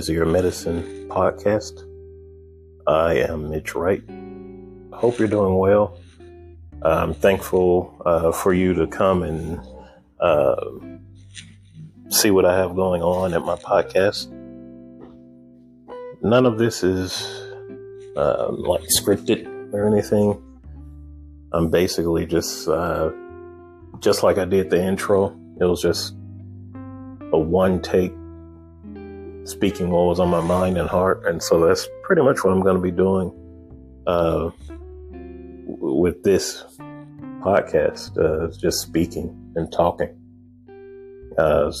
is Your Medicine podcast. I am Mitch Wright. Hope you're doing well. I'm thankful uh, for you to come and uh, see what I have going on at my podcast. None of this is uh, like scripted or anything. I'm basically just uh, just like I did the intro. It was just a one take speaking what was on my mind and heart, and so that's pretty much what I'm going to be doing uh, with this podcast. Uh, just speaking and talking, uh,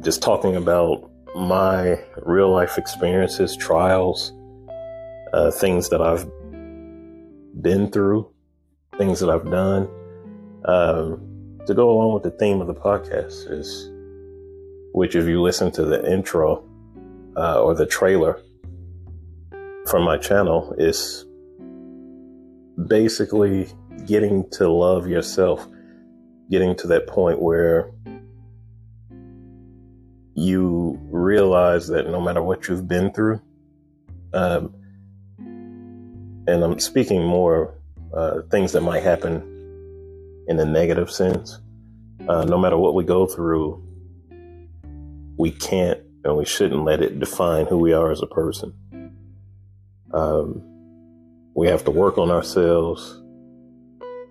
just talking about my real life experiences, trials, uh, things that I've been through, things that I've done. Um, to go along with the theme of the podcast is, which if you listen to the intro uh, or the trailer from my channel, is basically getting to love yourself, getting to that point where you realize that no matter what you've been through, um, and I'm speaking more uh, things that might happen in a negative sense. Uh, no matter what we go through, we can't and we shouldn't let it define who we are as a person. Um, we have to work on ourselves.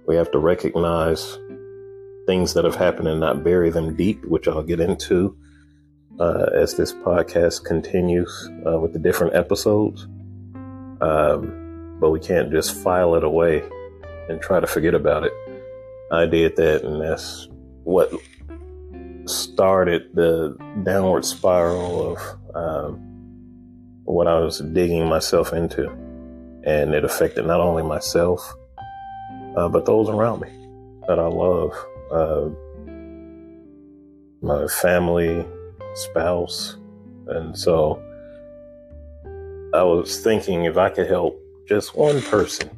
We have to recognize things that have happened and not bury them deep, which I'll get into uh, as this podcast continues uh, with the different episodes. Um, but we can't just file it away and try to forget about it. I did that, and that's what started the downward spiral of um, what I was digging myself into. And it affected not only myself, uh, but those around me that I love uh, my family, spouse. And so I was thinking if I could help just one person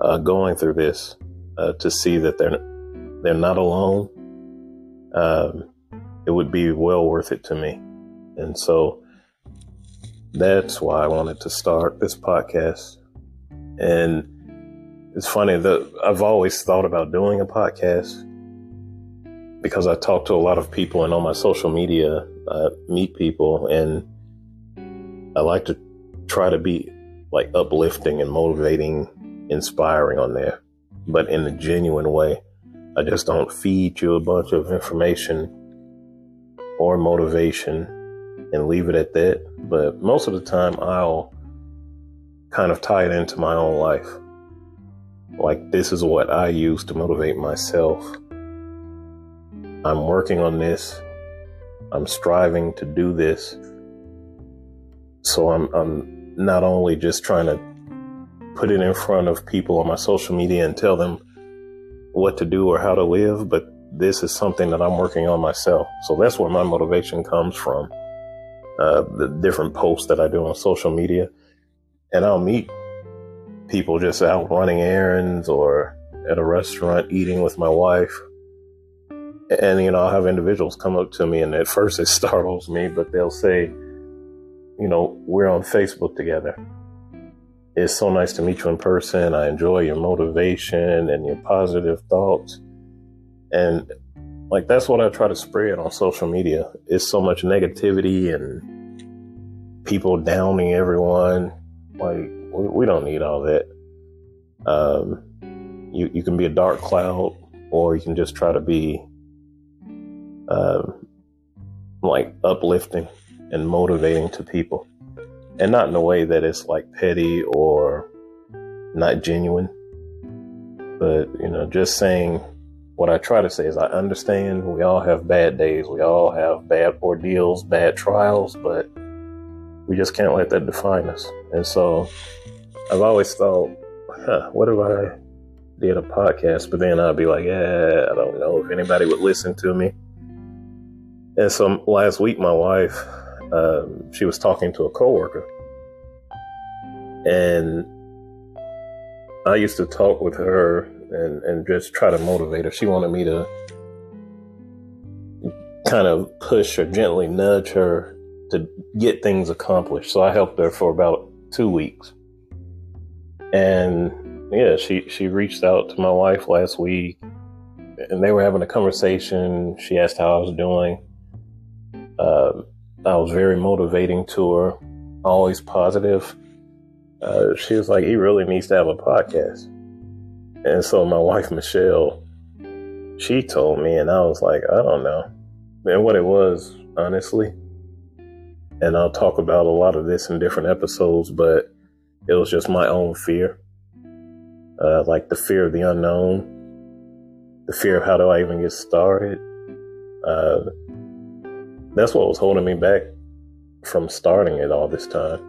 uh, going through this, uh, to see that they're they're not alone, um, it would be well worth it to me. And so that's why I wanted to start this podcast. And it's funny that I've always thought about doing a podcast because I talk to a lot of people and on my social media, I meet people and I like to try to be like uplifting and motivating, inspiring on there but in a genuine way. I just don't feed you a bunch of information or motivation and leave it at that. But most of the time, I'll kind of tie it into my own life. Like, this is what I use to motivate myself. I'm working on this. I'm striving to do this. So I'm, I'm not only just trying to put it in front of people on my social media and tell them what to do or how to live, but this is something that I'm working on myself. So that's where my motivation comes from. Uh, the different posts that I do on social media. And I'll meet people just out running errands or at a restaurant eating with my wife. And, you know, I'll have individuals come up to me and at first it startles me, but they'll say, you know, we're on Facebook together it's so nice to meet you in person. I enjoy your motivation and your positive thoughts. And like that's what I try to spread on social media. It's so much negativity and people downing everyone. Like we, we don't need all that. Um, you you can be a dark cloud, or you can just try to be uh, like uplifting and motivating to people and not in a way that it's like petty or not genuine. But, you know, just saying what I try to say is I understand we all have bad days, we all have bad ordeals, bad trials, but we just can't let that define us. And so I've always thought, huh, what if I did a podcast? But then I'd be like, yeah, I don't know if anybody would listen to me. And so last week, my wife, um, she was talking to a coworker, and I used to talk with her and, and just try to motivate her. She wanted me to kind of push or gently nudge her to get things accomplished. So I helped her for about two weeks. And yeah, she, she reached out to my wife last week and they were having a conversation. She asked how I was doing. Uh, I was very motivating to her, always positive. Uh, she was like, he really needs to have a podcast. And so my wife, Michelle, she told me, and I was like, I don't know. And what it was, honestly, and I'll talk about a lot of this in different episodes, but it was just my own fear. Uh, like the fear of the unknown, the fear of how do I even get started. Uh, that's what was holding me back from starting it all this time.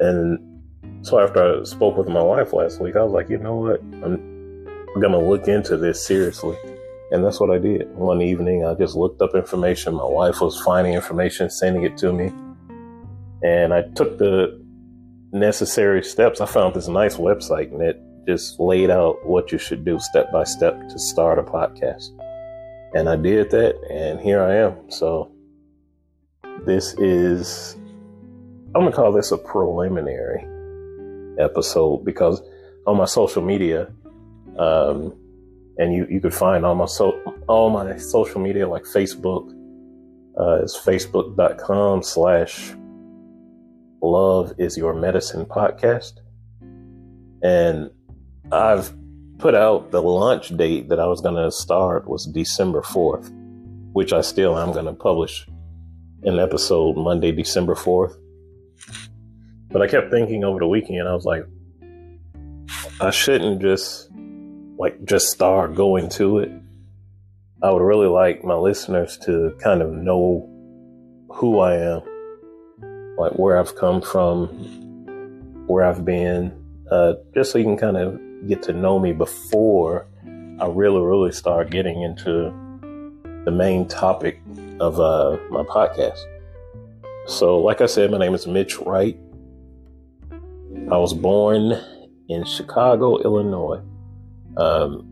And so after I spoke with my wife last week, I was like, you know what? I'm gonna look into this seriously. And that's what I did. One evening, I just looked up information. My wife was finding information, sending it to me. And I took the necessary steps. I found this nice website and it just laid out what you should do step by step to start a podcast. And I did that, and here I am. So, this is, I'm to call this a preliminary episode because on my social media, um, and you, you could find all my, so, all my social media like Facebook, uh, is facebook.com slash love is your medicine podcast. And I've put out the launch date that I was going to start was December 4th, which I still am going to publish an episode Monday, December 4th. But I kept thinking over the weekend, I was like, I shouldn't just like just start going to it. I would really like my listeners to kind of know who I am, like where I've come from, where I've been, uh, just so you can kind of get to know me before I really, really start getting into the main topic of uh, my podcast. So, like I said, my name is Mitch Wright. I was born in Chicago, Illinois. Um,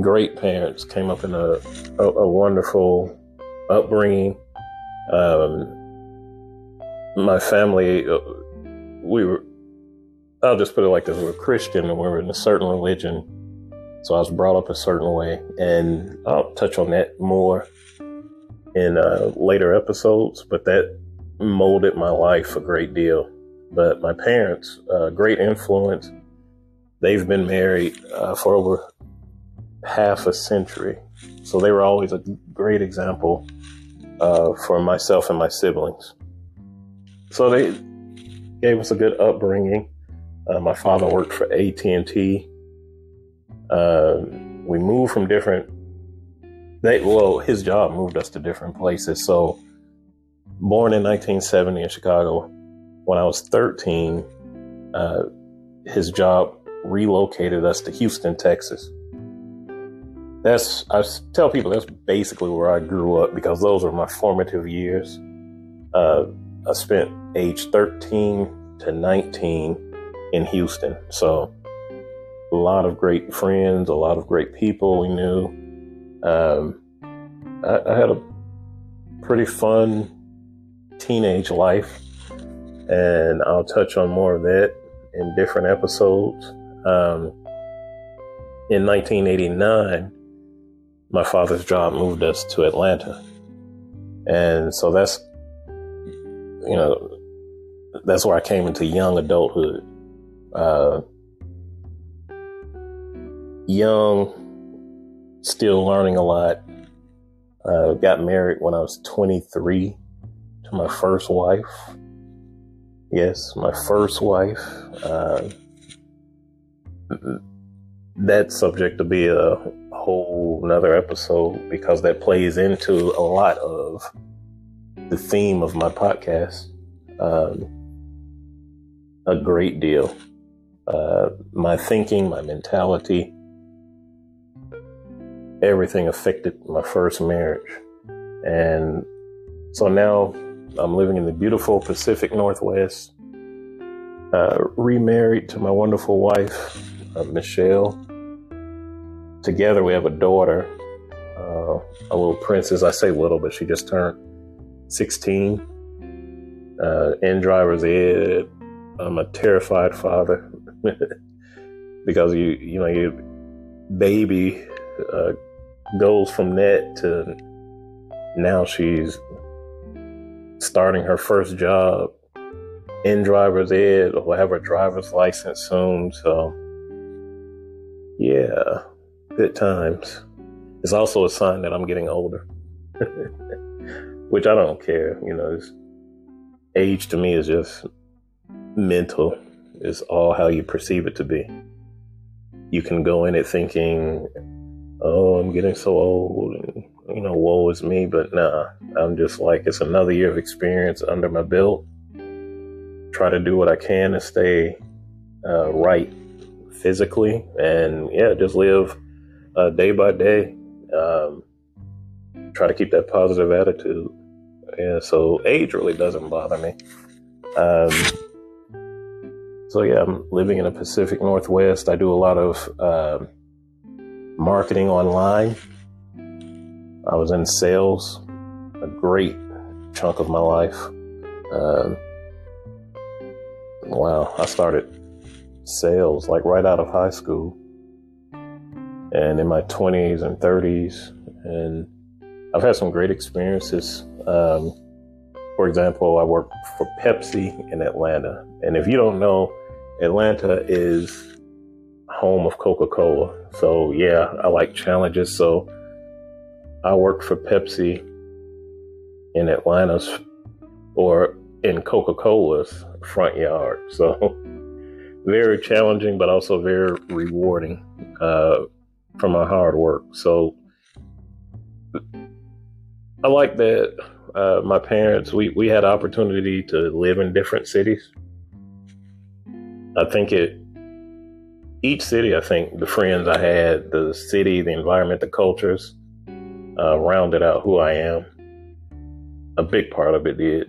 great parents came up in a, a, a wonderful upbringing. Um, my family, uh, we were I'll just put it like this: we're Christian and we're in a certain religion, so I was brought up a certain way, and I'll touch on that more in uh, later episodes. But that molded my life a great deal. But my parents, uh, great influence. They've been married uh, for over half a century, so they were always a great example uh, for myself and my siblings. So they gave us a good upbringing. Uh, my father worked for AT and T. Uh, we moved from different. They well, his job moved us to different places. So, born in 1970 in Chicago, when I was 13, uh, his job relocated us to Houston, Texas. That's I tell people that's basically where I grew up because those were my formative years. Uh, I spent age 13 to 19 in Houston. So a lot of great friends, a lot of great people we knew. Um, I, I, had a pretty fun teenage life, and I'll touch on more of that in different episodes. Um, in 1989, my father's job moved us to Atlanta. And so that's, you know, that's where I came into young adulthood uh, young, still learning a lot. Uh, got married when I was 23 to my first wife. Yes, my first wife. Uh, that subject to be a whole another episode because that plays into a lot of the theme of my podcast um, a great deal uh, my thinking, my mentality, everything affected my first marriage. And so now I'm living in the beautiful Pacific Northwest, uh, remarried to my wonderful wife, uh, Michelle. Together we have a daughter. Uh, a little princess. I say little, but she just turned 16. Uh, in driver's ed. I'm a terrified father because you you know your baby uh, goes from that to now she's starting her first job in driver's ed or will have her driver's license soon. So yeah, good times. It's also a sign that I'm getting older, which I don't care. You know, age to me is just mental. It's all how you perceive it to be. You can go in it thinking, "Oh, I'm getting so old," and you know, woe is me. But nah, I'm just like it's another year of experience under my belt. Try to do what I can to stay uh, right physically, and yeah, just live uh, day by day. Um, try to keep that positive attitude. Yeah, so age really doesn't bother me. Um, so yeah, I'm living in the Pacific Northwest. I do a lot of uh, marketing online. I was in sales a great chunk of my life. Uh, wow, I started sales like right out of high school and in my 20s and 30s. And I've had some great experiences. Um, for example, I worked for Pepsi in Atlanta. And if you don't know, Atlanta is home of Coca Cola. So, yeah, I like challenges. So, I worked for Pepsi in Atlanta's or in Coca Cola's front yard. So, very challenging, but also very rewarding uh, for my hard work. So I like that uh, my parents, we, we had opportunity to live in different cities. I think it, each city, I think the friends I had, the city, the environment, the cultures, uh, rounded out who I am. A big part of it did.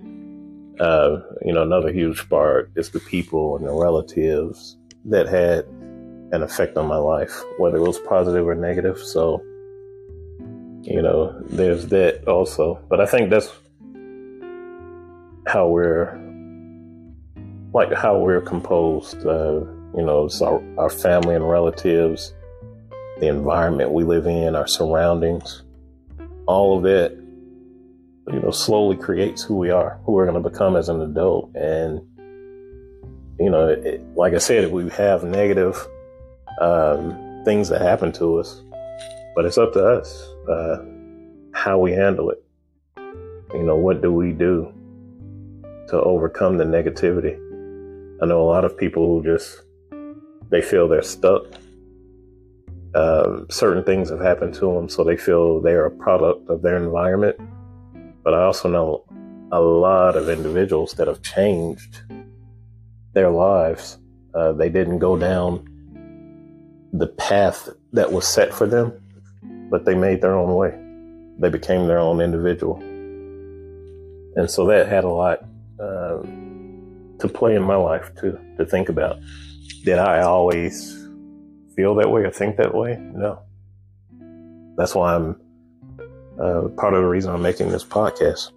Uh, you know, another huge part is the people and the relatives that had an effect on my life, whether it was positive or negative. So, you know, there's that also. But I think that's how we're like how we're composed. Uh, you know, our, our family and relatives, the environment we live in, our surroundings, all of it, you know, slowly creates who we are, who we're going to become as an adult. And, you know, it, like I said, we have negative um, things that happen to us, but it's up to us uh, how we handle it. You know, what do we do to overcome the negativity? I know a lot of people who just they feel they're stuck. Um, certain things have happened to them, so they feel they're a product of their environment. But I also know a lot of individuals that have changed their lives. Uh, they didn't go down the path that was set for them, but they made their own way. They became their own individual. And so that had a lot uh, to play in my life to, to think about. Did I always feel that way or think that way? No. That's why I'm uh, part of the reason I'm making this podcast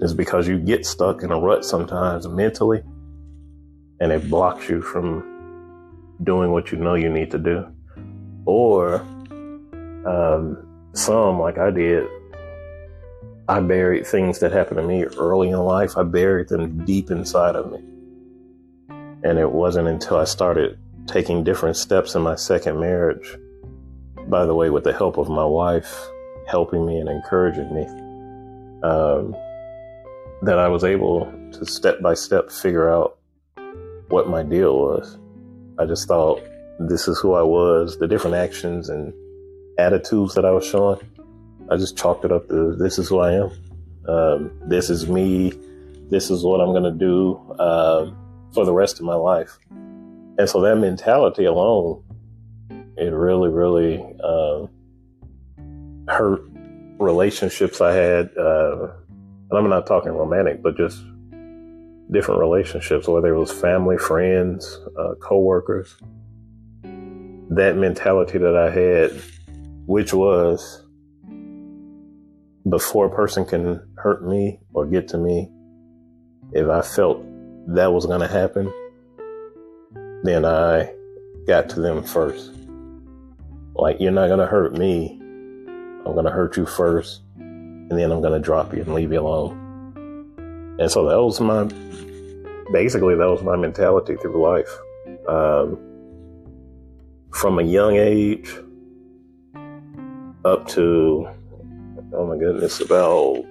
is because you get stuck in a rut sometimes mentally and it blocks you from doing what you know you need to do. Or um, some, like I did, I buried things that happened to me early in life, I buried them deep inside of me. And it wasn't until I started taking different steps in my second marriage, by the way, with the help of my wife helping me and encouraging me, um, that I was able to step by step figure out what my deal was. I just thought this is who I was, the different actions and attitudes that I was showing. I just chalked it up to this is who I am. Um, this is me. This is what I'm going to do um, for the rest of my life. And so that mentality alone, it really, really uh, hurt relationships I had. Uh, and I'm not talking romantic, but just different relationships, whether it was family, friends, uh, coworkers. That mentality that I had which was before a person can hurt me or get to me, if I felt that was going to happen, then I got to them first. Like, you're not going to hurt me. I'm going to hurt you first, and then I'm going to drop you and leave you alone. And so that was my, basically, that was my mentality through life. Um, from a young age up to, oh my goodness, about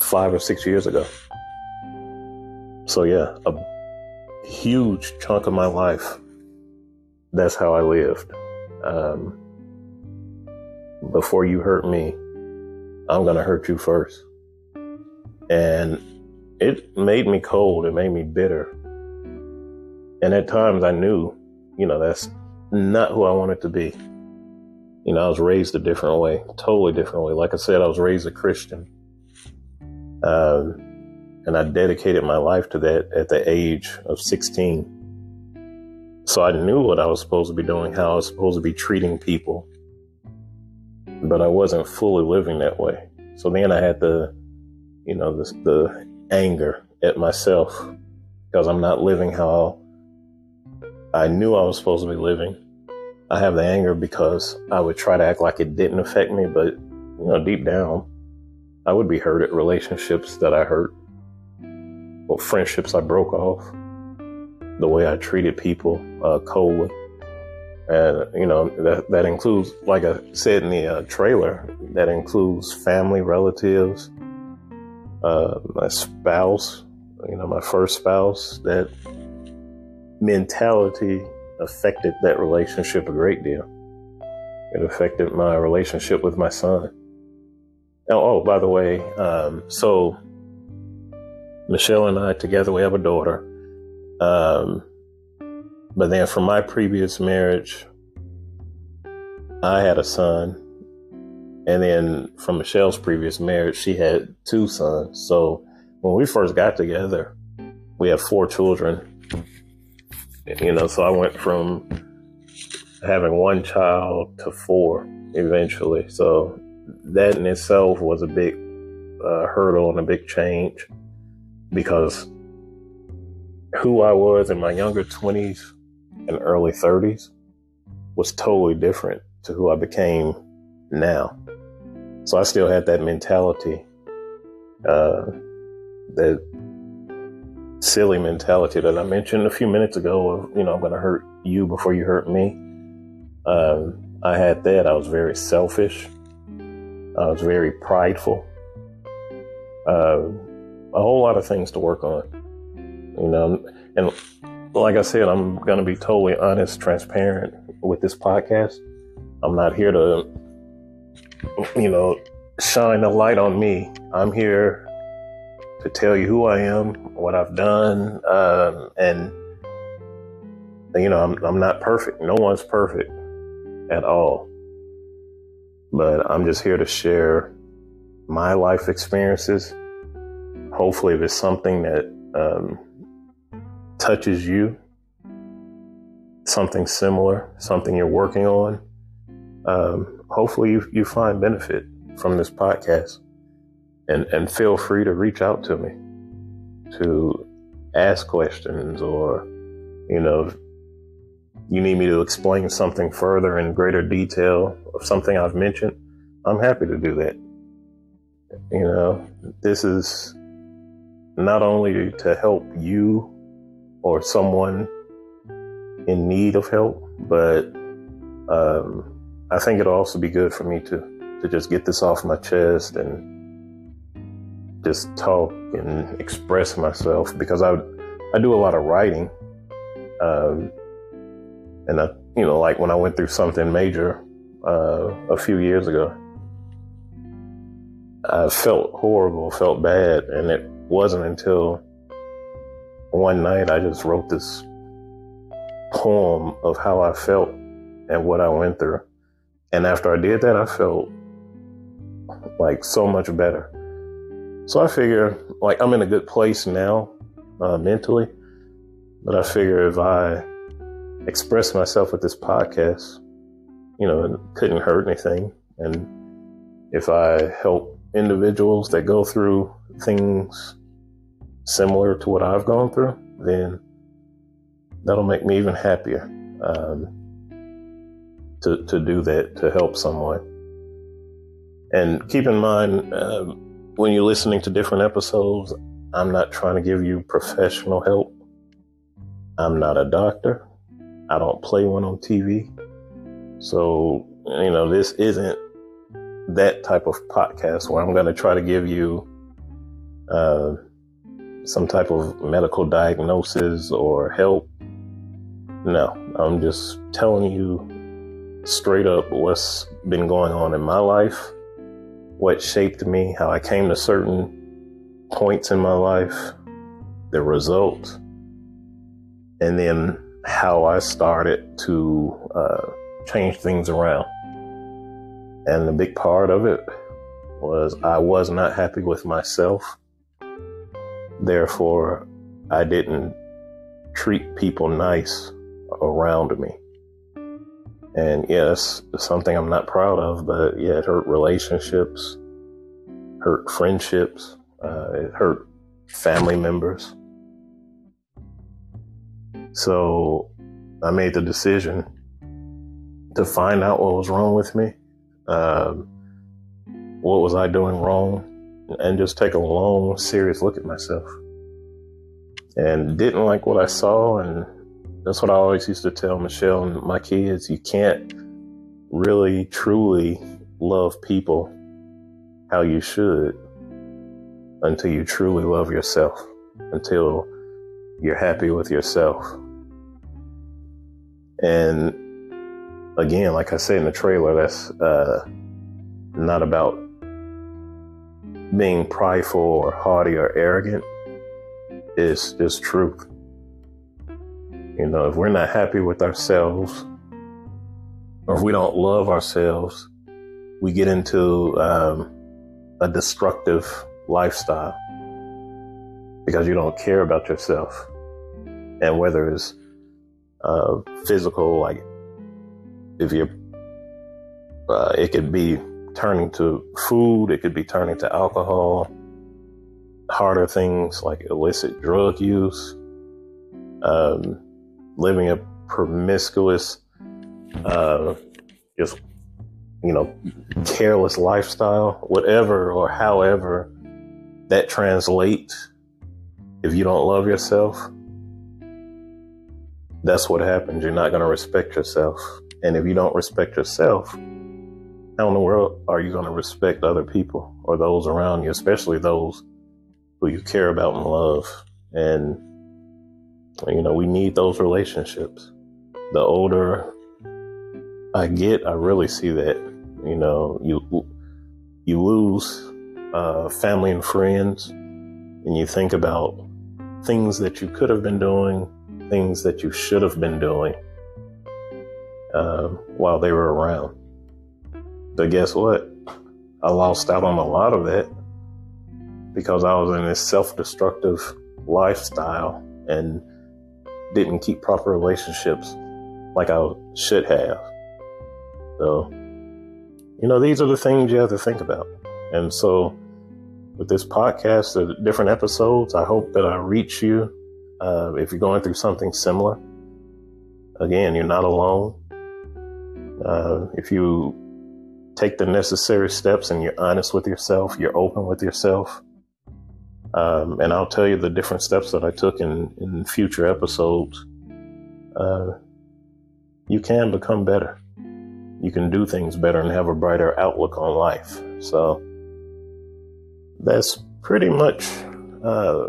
five or six years ago. So, yeah, a huge chunk of my life, that's how I lived. Um, before you hurt me, I'm going to hurt you first. And it made me cold. It made me bitter. And at times I knew, you know, that's not who I wanted to be. You know, I was raised a different way, totally different way. Like I said, I was raised a Christian. Um, and I dedicated my life to that at the age of 16. So I knew what I was supposed to be doing, how I was supposed to be treating people, but I wasn't fully living that way. So then I had the, you know, the, the anger at myself because I'm not living how I knew I was supposed to be living. I have the anger because I would try to act like it didn't affect me, but you know, deep down, I would be hurt at relationships that I hurt, or friendships I broke off, the way I treated people uh, coldly. And, you know, that, that includes, like I said in the uh, trailer, that includes family, relatives, uh, my spouse, you know, my first spouse. That mentality affected that relationship a great deal. It affected my relationship with my son. Oh, oh by the way, um, so Michelle and I together, we have a daughter. Um, but then from my previous marriage, I had a son. And then from Michelle's previous marriage, she had two sons. So when we first got together, we had four children. You know, so I went from having one child to four eventually. So that in itself was a big uh, hurdle and a big change because who I was in my younger 20s and early 30s was totally different to who I became now. So I still had that mentality, uh, that silly mentality that I mentioned a few minutes ago of, you know, I'm going to hurt you before you hurt me. Um, I had that. I was very selfish. I was very prideful. Uh, a whole lot of things to work on, you know, and like I said, I'm going to be totally honest, transparent with this podcast. I'm not here to, you know, shine a light on me. I'm here to tell you who I am, what I've done, um, and you know, I'm I'm not perfect. No one's perfect at all. But I'm just here to share my life experiences. Hopefully, if it's something that um, touches you, something similar, something you're working on, um, hopefully you, you find benefit from this podcast. And, and feel free to reach out to me to ask questions or, you know, you need me to explain something further in greater detail of something I've mentioned, I'm happy to do that. You know, this is not only to help you or someone in need of help, but um, I think it'll also be good for me to to just get this off my chest and just talk and express myself because I I do a lot of writing, um, and I you know like when I went through something major uh, a few years ago, I felt horrible, felt bad, and it wasn't until one night I just wrote this poem of how I felt and what I went through. And after I did that, I felt like so much better. So I figure, like, I'm in a good place now uh, mentally, but I figure if I express myself with this podcast, you know, it couldn't hurt anything. And if I help individuals that go through things similar to what I've gone through, then that'll make me even happier um, to to do that to help someone. And keep in mind um, when you're listening to different episodes, I'm not trying to give you professional help. I'm not a doctor. I don't play one on TV. So, you know, this isn't that type of podcast where I'm going to try to give you uh, some type of medical diagnosis or help. No, I'm just telling you straight up what's been going on in my life, what shaped me, how I came to certain points in my life, the results, and then how I started to uh, change things around. And the big part of it was I was not happy with myself. Therefore, I didn't treat people nice around me. And yes, yeah, something I'm not proud of, but yeah, it hurt relationships, hurt friendships, uh, it hurt family members. So I made the decision to find out what was wrong with me um, what was I doing wrong, and just take a long, serious look at myself. And didn't like what I saw, and that's what I always used to tell Michelle and my kids. You can't really, truly love people how you should until you truly love yourself, until you're happy with yourself. And again, like I said in the trailer, that's uh, not about being prideful or haughty or arrogant. It's just truth. You know, if we're not happy with ourselves, or if we don't love ourselves, we get into um, a destructive lifestyle because you don't care about yourself. And whether it's uh, physical, like if you're, uh, it could be turning to food, it could be turning to alcohol, harder things like illicit drug use, um, living a promiscuous, uh, just, you know, careless lifestyle, whatever or however that translates. If you don't love yourself, that's what happens. You're not going to respect yourself. And if you don't respect yourself, how in the world are you going to respect other people or those around you, especially those who you care about and love? And, you know, we need those relationships. The older I get, I really see that, you know, you, you lose uh, family and friends and you think about things that you could have been doing, things that you should have been doing uh, while they were around. But guess what? I lost out on a lot of that because I was in this self destructive lifestyle and didn't keep proper relationships like I should have. So, you know, these are the things you have to think about. And so, with this podcast, the different episodes, I hope that I reach you. Uh, if you're going through something similar, again, you're not alone. Uh, if you take the necessary steps and you're honest with yourself, you're open with yourself. Um, and I'll tell you the different steps that I took in, in future episodes. Uh, you can become better. You can do things better and have a brighter outlook on life. So that's pretty much uh,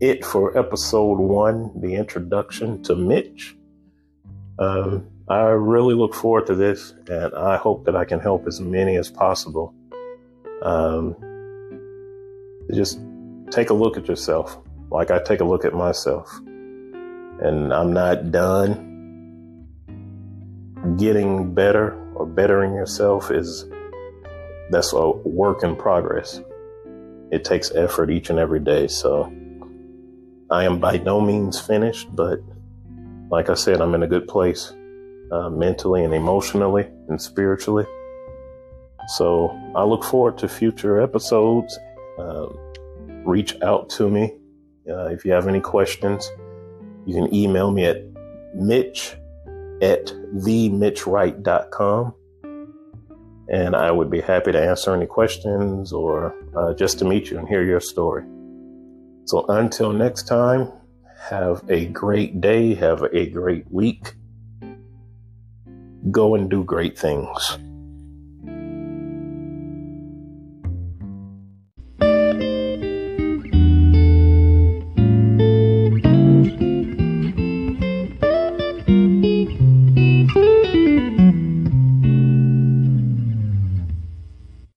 it for episode one, the introduction to Mitch. Um, I really look forward to this, and I hope that I can help as many as possible. Um, just take a look at yourself, like I take a look at myself. And I'm not done. Getting better or bettering yourself is that's a work in progress. It takes effort each and every day. So I am by no means finished, but like I said, I'm in a good place uh, mentally and emotionally and spiritually. So I look forward to future episodes. Uh, reach out to me uh, if you have any questions. You can email me at mitch at themitchwright.com. And I would be happy to answer any questions or uh, just to meet you and hear your story. So until next time, have a great day, have a great week. Go and do great things.